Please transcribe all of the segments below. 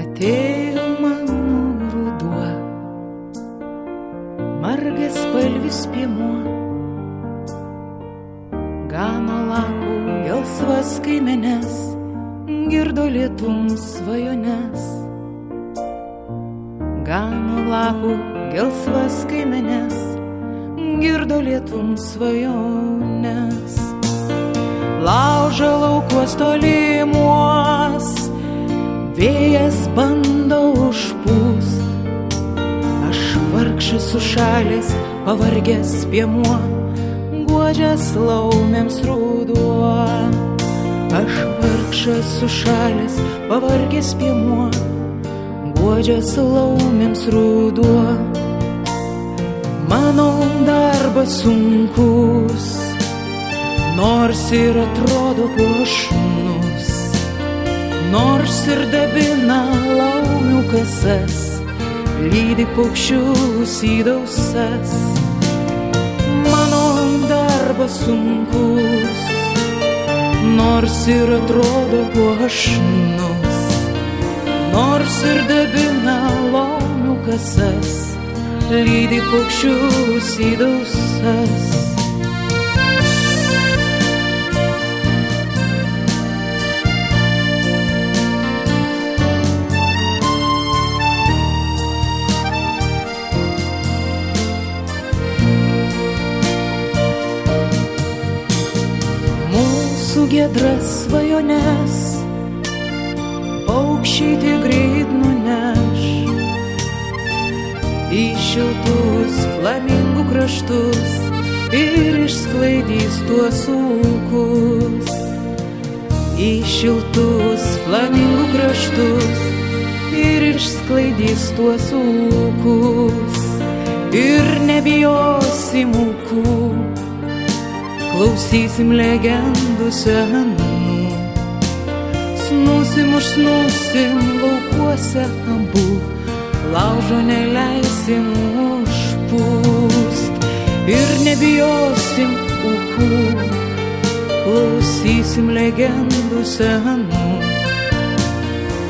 Atėjo mano ruduo, margas palvis piemuo, gano lapų gelsvas kaimenes, girdo lietum svajones. Gano lapų gelsvas kaimenes, girdo lietum svajones. Lauža laukuos tolimuos, vėjas bando užpūst. Aš vargšas sušalęs, pavargęs piemuo, guodžias laumėms rūduo. Aš vargšas sušalęs, pavargęs piemuo, guodžias laumėms rūduo. Mano darbas sunkus, nors ir atrodo puošnus, nors ir dabina laumių kasas, lydi paukščius į dausas. Mano darbas sunkus, nors ir atrodo puošnus, nors ir dabina laumių kasas, lydi paukščius į dausas. Gedras svajones, paukščiai tik greit nuneš į šiltus flamingų kraštus ir išsklaidys tuos ūkus. Į šiltus flamingų kraštus ir išsklaidys tuos ūkus. Ir nebijosim ūkų, klausysim legendų senų. Snusim užsnusim laukuose abu laužo neleisim užpūst ir nebijosim ūkų, klausysim legendų senų.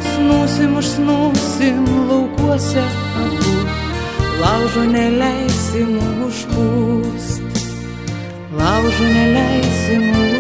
Snusim užsnusim laukuose abu, laužo neleisim užpūst, laužo neleisim